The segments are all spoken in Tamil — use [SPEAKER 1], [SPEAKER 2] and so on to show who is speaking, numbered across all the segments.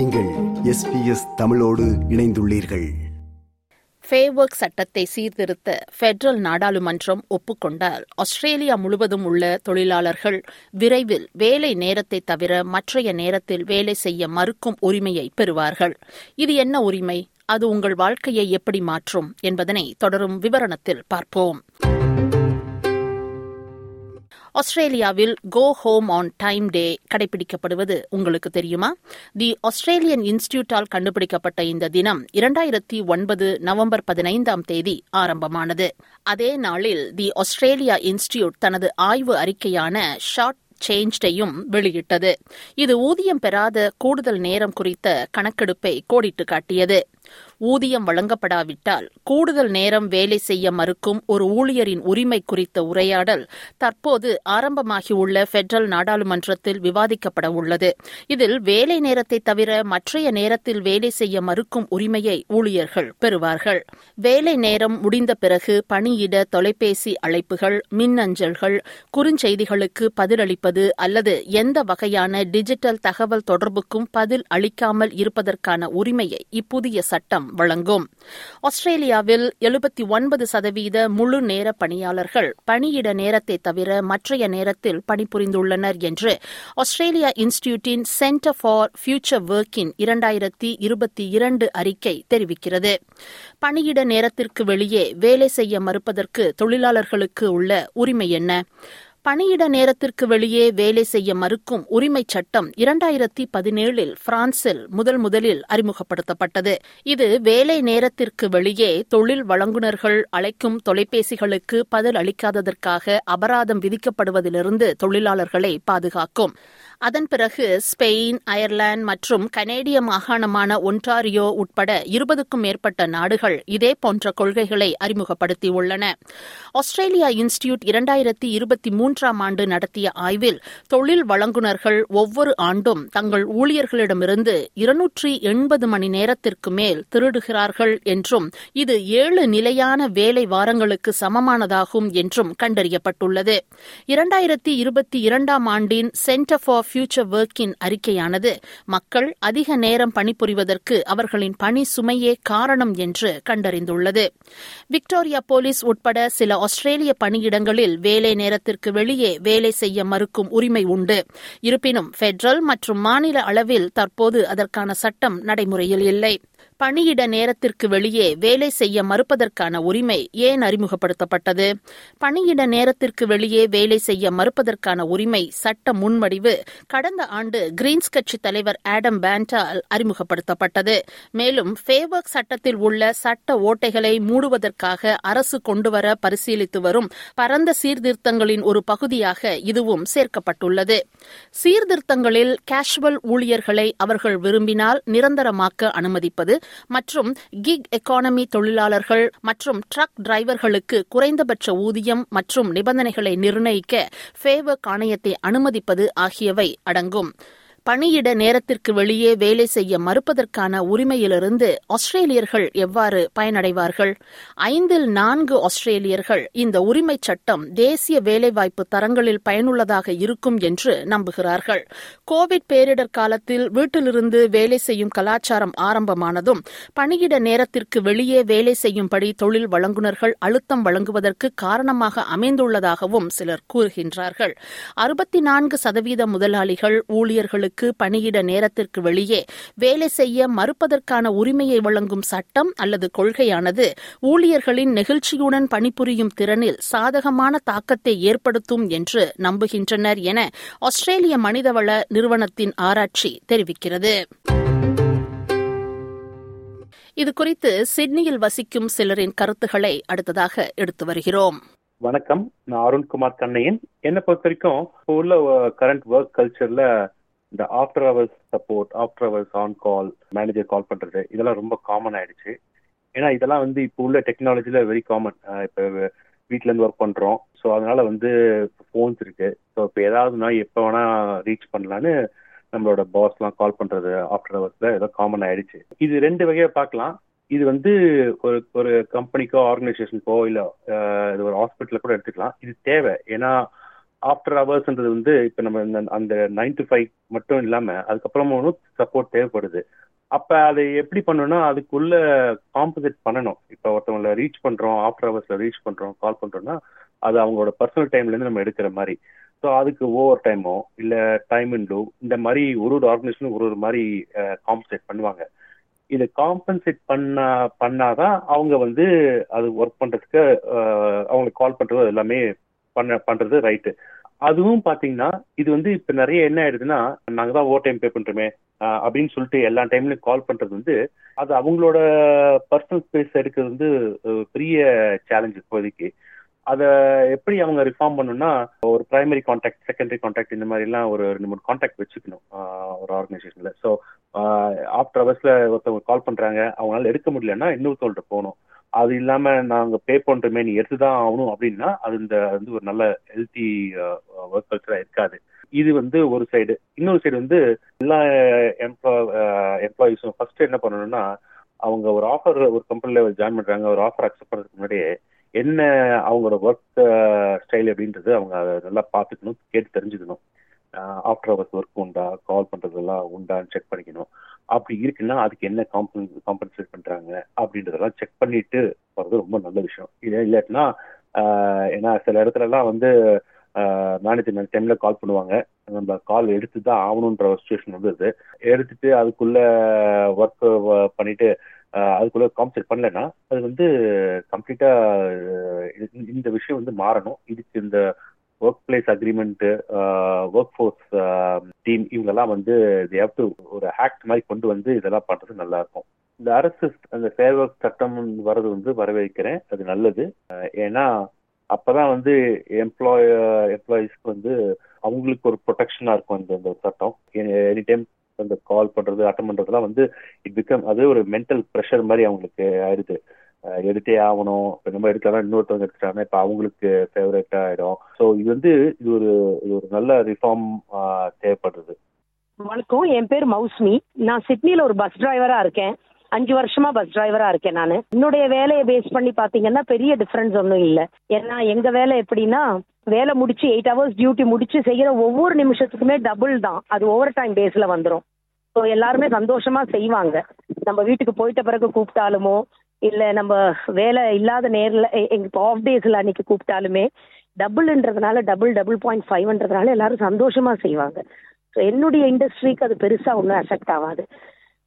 [SPEAKER 1] நீங்கள் எஸ்பிஎஸ் தமிழோடு இணைந்துள்ளீர்கள்.
[SPEAKER 2] ஃபேவர்க் சட்டத்தை சீர்திருத்த ஃபெடரல் நாடாளுமன்றம் ஒப்புக்கொண்டால் ஆஸ்திரேலியா முழுவதும் உள்ள தொழிலாளர்கள் விரைவில் வேலை நேரத்தை தவிர மற்றைய நேரத்தில் வேலை செய்ய மறுக்கும் உரிமையை பெறுவார்கள். இது என்ன உரிமை? அது உங்கள் வாழ்க்கையை எப்படி மாற்றும் என்பதனை தொடரும் விவரணத்தில் பார்ப்போம். ஆஸ்திரேலியாவில் go home on time day கடைபிடிக்கப்படுவது உங்களுக்கு தெரியுமா? தி ஆஸ்திரேலியன் இன்ஸ்டிடியூட்டால் கண்டுபிடிக்கப்பட்ட இந்த தினம் இரண்டாயிரத்தி ஒன்பது நவம்பர் பதினைந்தாம் தேதி ஆரம்பமானது. அதே நாளில் தி ஆஸ்திரேலியா இன்ஸ்டிடியூட் தனது ஆய்வு அறிக்கையான ஷார்ட் சேஞ்சையும் வெளியிட்டது. இது ஊதியம் பெறாத கூடுதல் நேரம் குறித்த கணக்கெடுப்பை கோடிட்டு காட்டியது. ஊதியம் வழங்கப்படாவிட்டால் கூடுதல் நேரம் வேலை செய்ய மறுக்கும் ஒரு ஊழியரின் உரிமை குறித்த உரையாடல் தற்போது ஆரம்பமாகியுள்ள பெட்ரல் நாடாளுமன்றத்தில் விவாதிக்கப்பட உள்ளது. இதில் வேலை நேரத்தை தவிர மற்றைய நேரத்தில் வேலை செய்ய மறுக்கும் உரிமையை ஊழியர்கள் பெறுவார்கள். வேலை நேரம் முடிந்த பிறகு பணியிட தொலைபேசி அழைப்புகள் மின்னஞ்சல்கள் குறுஞ்செய்திகளுக்கு பதிலளிப்பது அல்லது எந்த வகையான டிஜிட்டல் தகவல் தொடர்புக்கும் பதில் அளிக்காமல் இருப்பதற்கான உரிமையை இப்புதிய சட்டம் வழங்கும். ஆஸ்திரேலியாவில் எழுபத்தி ஒன்பது சதவீத முழு நேர பணியாளர்கள் பணியிட நேரத்தை தவிர மற்றைய நேரத்தில் பணிபுரிந்துள்ளனர் என்று ஆஸ்திரேலியா இன்ஸ்டிடியூட்டின் சென்டர் ஃபார் ஃபியூச்சர் ஒர்க்கின் இரண்டாயிரத்தி இருபத்தி இரண்டு அறிக்கை தெரிவிக்கிறது. பணியிட நேரத்திற்கு வெளியே வேலை செய்ய மறுப்பதற்கு தொழிலாளர்களுக்கு உள்ள உரிமை என்ன? பணியிட நேரத்திற்கு வெளியே வேலை செய்ய மறுக்கும் உரிமைச் சட்டம் இரண்டாயிரத்தி பதினேழில் பிரான்சில் முதல் முதலில் அறிமுகப்படுத்தப்பட்டது. இது வேலை நேரத்திற்கு வெளியே தொழில் வழங்குநர்கள் அழைக்கும் தொலைபேசிகளுக்கு பதில் அளிக்காததற்காக அபராதம் விதிக்கப்படுவதிலிருந்து தொழிலாளர்களை பாதுகாக்கும். அதன் பிறகு ஸ்பெயின் அயர்லாந்து மற்றும் கனேடிய மாகாணமான ஒன்டாரியோ உட்பட இருபதுக்கும் மேற்பட்ட நாடுகள் இதே போன்ற கொள்கைகளை அறிமுகப்படுத்தியுள்ளன. ஆஸ்திரேலியா இன்ஸ்டிடியூட் இரண்டாயிரத்தி இருபத்தி மூன்றாம் ஆண்டு நடத்திய ஆய்வில் தொழில் வழங்குநர்கள் ஒவ்வொரு ஆண்டும் தங்கள் ஊழியர்களிடமிருந்து இருநூற்றி எண்பது மணி நேரத்திற்கு மேல் திருடுகிறார்கள் என்றும் இது ஏழு நிலையான வேலை வாரங்களுக்கு சமமானதாகும் என்றும் கண்டறியப்பட்டுள்ளது. இரண்டாயிரத்தி இருபத்தி இரண்டாம் ஆண்டின் சென்டர் ஃபார் ஃபியூச்சர் ஒர்க்கின் அறிக்கையானது மக்கள் அதிக நேரம் பணிபுரிவதற்கு அவர்களின் பணி சுமையே காரணம் என்று கண்டறிந்துள்ளது. விக்டோரியா போலீஸ் உட்பட சில ஆஸ்திரேலிய பணியிடங்களில் வேலை நேரத்திற்கு வெளியே வேலை செய்ய மறுக்கும் உரிமை உண்டு. இருப்பினும் பெட்ரல் மற்றும் மாநில அளவில் தற்போது அதற்கான சட்டம் நடைமுறையில் இல்லை. பணியிட நேரத்திற்கு வெளியே வேலை செய்ய மறுப்பதற்கான உரிமை ஏன் அறிமுகப்படுத்தப்பட்டது? பணியிட நேரத்திற்கு வெளியே வேலை செய்ய மறுப்பதற்கான உரிமை சட்ட முன்வடிவு கடந்த ஆண்டு கிரீன்ஸ் கட்சி தலைவர் ஆடம் பேண்டால் அறிமுகப்படுத்தப்பட்டது. மேலும் ஃபேவர்க் சட்டத்தில் உள்ள சட்ட ஓட்டைகளை மூடுவதற்காக அரசு கொண்டுவர பரிசீலித்து வரும் பரந்த சீர்திருத்தங்களின் ஒரு பகுதியாக இதுவும் சேர்க்கப்பட்டுள்ளது. சீர்திருத்தங்களில் கேஷுவல் ஊழியர்களை அவர்கள் விரும்பினால் நிரந்தரமாக்க அனுமதிப்பது மற்றும் கிக் எக்கானமி தொழிலாளர்கள் மற்றும் ட்ரக் டிரைவர்களுக்கு குறைந்தபட்ச ஊதியம் மற்றும் நிபந்தனைகளை நிர்ணயிக்க ஃபேவர்க் ஆணையத்தை அனுமதிப்பது ஆகியவை அடங்கும். பணியிட நேரத்திற்கு வெளியே வேலை செய்ய மறுப்பதற்கான உரிமையிலிருந்து ஆஸ்திரேலியர்கள் எவ்வாறு பயனடைவார்கள்? ஐந்தில் நான்கு ஆஸ்திரேலியர்கள் இந்த உரிமை சட்டம் தேசிய வேலைவாய்ப்பு தரங்களில் பயனுள்ளதாக இருக்கும் என்று நம்புகிறார்கள். கோவிட் பேரிடர் காலத்தில் வீட்டிலிருந்து வேலை செய்யும் கலாச்சாரம் ஆரம்பமானதும் பணியிட நேரத்திற்கு வெளியே வேலை செய்யும்படி தொழில் வழங்குநர்கள் அழுத்தம் வழங்குவதற்கு காரணமாக அமைந்துள்ளதாகவும் சிலர் கூறுகின்றார்கள். அறுபத்தி நான்கு சதவீத முதலாளிகள் ஊழியர்களுக்கு ஊழியர்களுக்கு பணியிட நேரத்திற்கு வெளியே வேலை செய்ய மறுப்பதற்கான உரிமையை வழங்கும் சட்டம் அல்லது கொள்கையானது ஊழியர்களின் நெகிழ்ச்சியுடன் பணிபுரியும் திறனில் சாதகமான தாக்கத்தை ஏற்படுத்தும் என்று நம்புகின்றனர் என ஆஸ்திரேலிய மனிதவள நிறுவனத்தின் ஆராய்ச்சி தெரிவிக்கிறது. இதுகுறித்து சிட்னியில் வசிக்கும் சிலரின் கருத்துக்களை அடுத்ததாக எடுத்து வருகிறோம்.
[SPEAKER 3] வணக்கம். நான் அருண்குமார் கண்ணையன். என்னை பொறுத்த வரைக்கும் இப்போ உள்ள கரண்ட் ஒர்க் கல்ச்சர்ல இந்த after hours support after hours on call manager call பண்றது இதெல்லாம் ரொம்ப காமன் ஆயிடுச்சு. ஏன்னா இதெல்லாம் வந்து இப்போ உள்ள டெக்னாலஜில வெரி காமன் இப்போ வீட்ல இருந்து ஒர்க் பண்றோம். ஸோ அதனால வந்து ஃபோன்ஸ் இருக்கு. ஸோ இப்போ ஏதாவதுனா எப்போ வேணா ரீச் பண்ணலான்னு நம்மளோட பாஸ்லாம் கால் பண்றது ஆஃப்டர் ஹவர்ஸ்ல ஏதோ காமன் ஆயிடுச்சு. இது ரெண்டு வகையை பார்க்கலாம். இது வந்து ஒரு ஒரு கம்பெனிக்கோ ஆர்கனைசேஷனுக்கோ இல்லை இது ஒரு ஹாஸ்பிட்டலில் கூட எடுத்துக்கலாம். இது தேவை. ஏன்னா ஆஃப்டர் ஹவர்ஸ்ன்றது வந்து இப்போ நம்ம இந்த- அந்த நைன் டு ஃபைவ் மட்டும் இல்லாம அதுக்கப்புறமும் சப்போர்ட் தேவைப்படுது. அப்ப அதை எப்படி பண்ணணும்னா அதுக்குள்ள காம்பன்சேட் பண்ணணும். இப்போ ஒருத்தவங்களை ரீச் பண்றோம் ஆஃப்டர் ஹவர்ஸ்ல ரீச் பண்றோம் கால் பண்றோம்னா அது அவங்களோட பர்சனல் டைம்ல இருந்து நம்ம எடுக்கிற மாதிரி. ஸோ அதுக்கு ஓவர் டைமோ இல்ல டைம் இன் லூ இந்த மாதிரி ஒரு ஒரு ஆர்கனைசேஷனும் ஒரு ஒரு மாதிரி காம்பன்சேட் பண்ணுவாங்க. இது காம்பன்சேட் பண்ணா பண்ணாதான் அவங்க வந்து அது ஒர்க் பண்றதுக்கு அவங்களுக்கு கால் பண்றது எல்லாமே பண்ண பண்றது ரைட்டு அதுவும் பாத்தீங்கன்னா இது வந்து இப்ப நிறைய என்ன ஆயிடுதுன்னா நாங்க தான் ஓவர் டைம் பே பண்றோமே அப்படின்னு சொல்லிட்டு எல்லா டைம்லயும் கால் பண்றது வந்து அது அவங்களோட பர்சனல் ஸ்பேஸ் எடுக்கிறது வந்து பெரிய சேலஞ்ச் இப்போதைக்கு. அதை எப்படி அவங்க ரிஃபார்ம் பண்ணணும்னா ஒரு பிரைமரி கான்டாக்ட் செகண்டரி கான்டாக்ட் இந்த மாதிரி எல்லாம் ஒரு ரெண்டு மூணு கான்டாக்ட் வச்சுக்கணும் ஒரு ஆர்கனைசேஷன்ல ஸோ ஆஃப்டர் ஹவர்ஸ்ல ஒருத்தவங்க கால் பண்றாங்க அவங்களால எடுக்க முடியலன்னா இன்னொருத்தவங்கள்ட்ட போகணும். அது இல்லாம நாங்க பே பண்றோமே நீ எடுத்துதான் ஆகணும் அப்படின்னா அது இந்த வந்து ஒரு நல்ல ஹெல்த்தி ஒர்க் கல்ச்சரா இருக்காது. இது வந்து ஒரு சைடு இன்னொரு சைடு வந்து எல்லா எம்ப்ளாயிஸும் ஃபர்ஸ்ட் என்ன பண்ணணும்னா அவங்க ஒரு ஆஃபர் ஒரு கம்பெனியில் ஜாயின் பண்றாங்க ஒரு ஆஃபர் அக்செப்ட் பண்றதுக்கு முன்னாடியே என்ன அவங்களோட ஒர்க் ஸ்டைல் அப்படின்றது அவங்க அதை நல்லா பார்த்துக்கணும் கேட்டு தெரிஞ்சுக்கணும். ஆஃப்டர் ஹவர்ஸ் ஒர்க் உண்டா கால் பண்றதெல்லாம் உண்டான்னு செக் பண்ணிக்கணும். அப்படி இருக்குன்னா அதுக்கு என்ன காம்பன் காம்பன்சேட் பண்றாங்க அப்படின்றதெல்லாம் செக் பண்ணிட்டு போறது ரொம்ப நல்ல விஷயம். இதே இல்லாட்டினா ஏன்னா சில இடத்துல எல்லாம் வந்து மேனேஜர் டைம்ல கால் பண்ணுவாங்க. நம்ம கால் எடுத்து தான் ஆகணுன்ற ஒரு சுச்சுவேஷன் வந்தது எடுத்துட்டு அதுக்குள்ள ஒர்க் பண்ணிட்டு அதுக்குள்ள காம்பன்சேட் பண்ணலைன்னா அது வந்து கம்ப்ளீட்டா இந்த விஷயம் வந்து மாறணும். இதுக்கு இந்த work place agreement work force team இவங்கெல்லாம் வந்து ஹேவ் டு ஒரு ஆக்ட் மாதிரி கொண்டு வந்து இதெல்லாம் பண்றது நல்லா இருக்கும் இந்த அரசு அந்த ஃபேர் ஒர்க் சட்டம் வர்றது வந்து வரவேற்கிறேன். அது நல்லது. ஏன்னா அப்பதான் வந்து எம்ப்ளாய எம்ப்ளாயிஸ்க்கு வந்து அவங்களுக்கு ஒரு ப்ரொடெக்ஷனா இருக்கும் இந்த இந்த சட்டம். எனி டைம் அந்த கால் பண்றது அட்டன் பண்றதுலாம் வந்து இட் பிகம் அது ஒரு மென்டல் ப்ரெஷர் மாதிரி அவங்களுக்கு ஆயிடுது. எடுத்தே ஆகணும். இப்போ நம்ம எடுக்கலாம் இன்னொருத்தவங்க எடுத்துட்டாங்கன்னா இப்போ அவங்களுக்கு ஃபேவரட் ஆயிடும். ஸோ இது வந்து இது ஒரு இது ஒரு நல்ல ரிஃபார்ம் தேவைப்படுறது
[SPEAKER 4] வணக்கம். என் பேர் மௌஸ்மி. நான் சிட்னில ஒரு பஸ் டிரைவரா இருக்கேன். அஞ்சு வருஷமா பஸ் டிரைவரா இருக்கேன் நான். என்னுடைய வேலையை பேஸ் பண்ணி பாத்தீங்கன்னா பெரிய டிஃபரன்ஸ் ஒன்றும் இல்லை. ஏன்னா எங்க வேலை எப்படின்னா வேலை முடிச்சு எயிட் ஹவர்ஸ் டியூட்டி முடிச்சு செய்யற ஒவ்வொரு நிமிஷத்துக்குமே டபுள் தான். அது ஓவர் டைம் பேஸ்ல வந்துடும் ஸோ எல்லாருமே சந்தோஷமா செய்வாங்க. நம்ம வீட்டுக்கு போயிட்ட பிறகு கூப்பிட்டாலுமோ இல்ல நம்ம வேலை இல்லாத நேரில் எங்க ஆஃப் டேஸ்ல அன்னைக்கு கூப்பிட்டாலுமே டபுள்ன்றதுனால டபுள் டபுள் பாயிண்ட் ஃபைவ்ன்றதுனால எல்லாரும் சந்தோஷமா செய்வாங்க. ஸோ என்னுடைய இண்டஸ்ட்ரிக்கு அது பெருசா ஒன்றும் அஃபெக்ட் ஆகாது.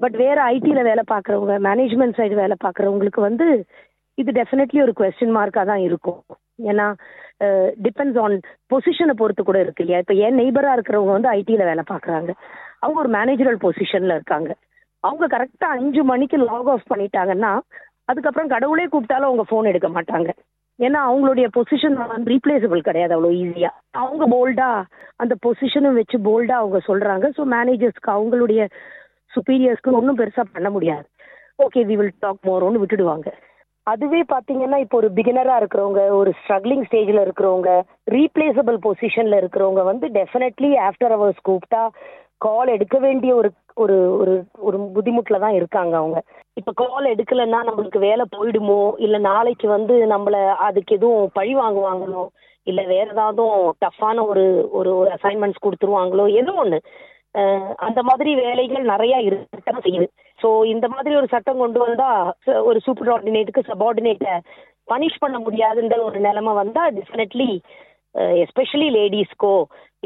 [SPEAKER 4] பட் வேற ஐடியில வேலை பார்க்குறவங்க மேனேஜ்மெண்ட் சைடு வேலை பார்க்குறவங்களுக்கு வந்து இது டெஃபினெட்லி ஒரு கொஸ்டின் மார்க்காக தான் இருக்கும். ஏன்னா டிபெண்ட்ஸ் ஆன் பொசிஷனை பொறுத்து கூட இருக்கு இல்லையா? இப்போ என் நெய்பராக இருக்கிறவங்க வந்து ஐடியில் வேலை பார்க்குறாங்க. அவங்க ஒரு மேனேஜரல் பொசிஷனில் இருக்காங்க. அவங்க கரெக்டாக அஞ்சு மணிக்கு லாக் ஆஃப் பண்ணிட்டாங்கன்னா அதுக்கப்புறம் கடவுளே கூப்பிட்டாலும் அவங்க ஃபோன் எடுக்க மாட்டாங்க. ஏன்னா அவங்களுடைய பொசிஷன் வந்து ரீப்ளேசபிள் கிடையாது அவ்வளோ ஈஸியாக அவங்க போல்டா அந்த பொசிஷனும் வச்சு போல்டா அவங்க சொல்றாங்க. ஸோ மேனேஜர்ஸ்க்கு அவங்களுடைய சுப்பீரியர்ஸ்க்கு ஒன்றும் பெருசாக பண்ண முடியாது. ஓகே வி வில் டாக் மோரோன்னு விட்டுடுவாங்க. அதுவே பார்த்தீங்கன்னா இப்போ ஒரு பிகினராக இருக்கிறவங்க ஒரு ஸ்ட்ரகிளிங் ஸ்டேஜில் இருக்கிறவங்க ரீப்ளேசபிள் பொசிஷனில் இருக்கிறவங்க வந்து டெஃபினெட்லி ஆஃப்டர் ஹவர்ஸ் கூப்பிட்டா கால் எடுக்க வேண்டிய ஒரு ஒரு ஒரு ஒரு புத்திமுட்டில் தான் இருக்காங்க அவங்க. இப்போ கால் எடுக்கலைன்னா நம்மளுக்கு வேலை போயிடுமோ? இல்லை நாளைக்கு வந்து நம்மளை அதுக்கு எதுவும் பழி வாங்குவாங்களோ? இல்லை வேற ஏதாவது டஃப்பான ஒரு ஒரு ஒரு அசைன்மெண்ட்ஸ் கொடுத்துருவாங்களோ? ஏதோ ஒன்று அந்த மாதிரி வேலைகள் நிறைய இருக்கத்தான் செய்யுது. ஸோ இந்த மாதிரி ஒரு சட்டம் கொண்டு வந்தா ஒரு சூப்பர் ஆர்டினேட்டுக்கு சபார்டினேட்டை பனிஷ் பண்ண முடியாதுன்ற ஒரு நிலைமை வந்தா டெஃபினெட்லி எஸ்பெஷலி லேடிஸ்க்கோ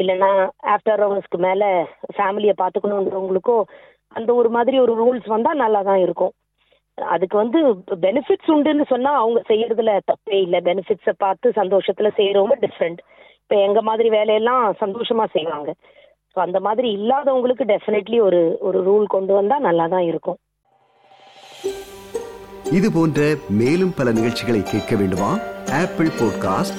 [SPEAKER 4] இல்லைன்னா ஆஃப்டர் ஹவர்ஸ்க்கு மேலே ஃபேமிலியை பார்த்துக்கணுன்றவங்களுக்கோ அந்த ஒரு மாதிரி ஒரு ரூல்ஸ் வந்தால் நல்லா தான் இருக்கும். அதுக்கு வந்து பெனிஃபிட்ஸ் உண்டுன்னு சொன்னால் அவங்க செய்யறதுல தப்பே இல்லை. பெனிஃபிட்ஸை பார்த்து சந்தோஷத்தில் செய்கிறவங்க டிஃப்ரெண்ட் இப்போ எங்கள் மாதிரி வேலையெல்லாம் சந்தோஷமாக செய்வாங்க. ஸோ அந்த மாதிரி இல்லாதவங்களுக்கு டெஃபினெட்லி ஒரு ஒரு ரூல் கொண்டு வந்தால் நல்லா தான் இருக்கும்.
[SPEAKER 1] இது போன்ற மேலும் பல நிகழ்ச்சிகளை கேட்க வேண்டுமா? Apple podcast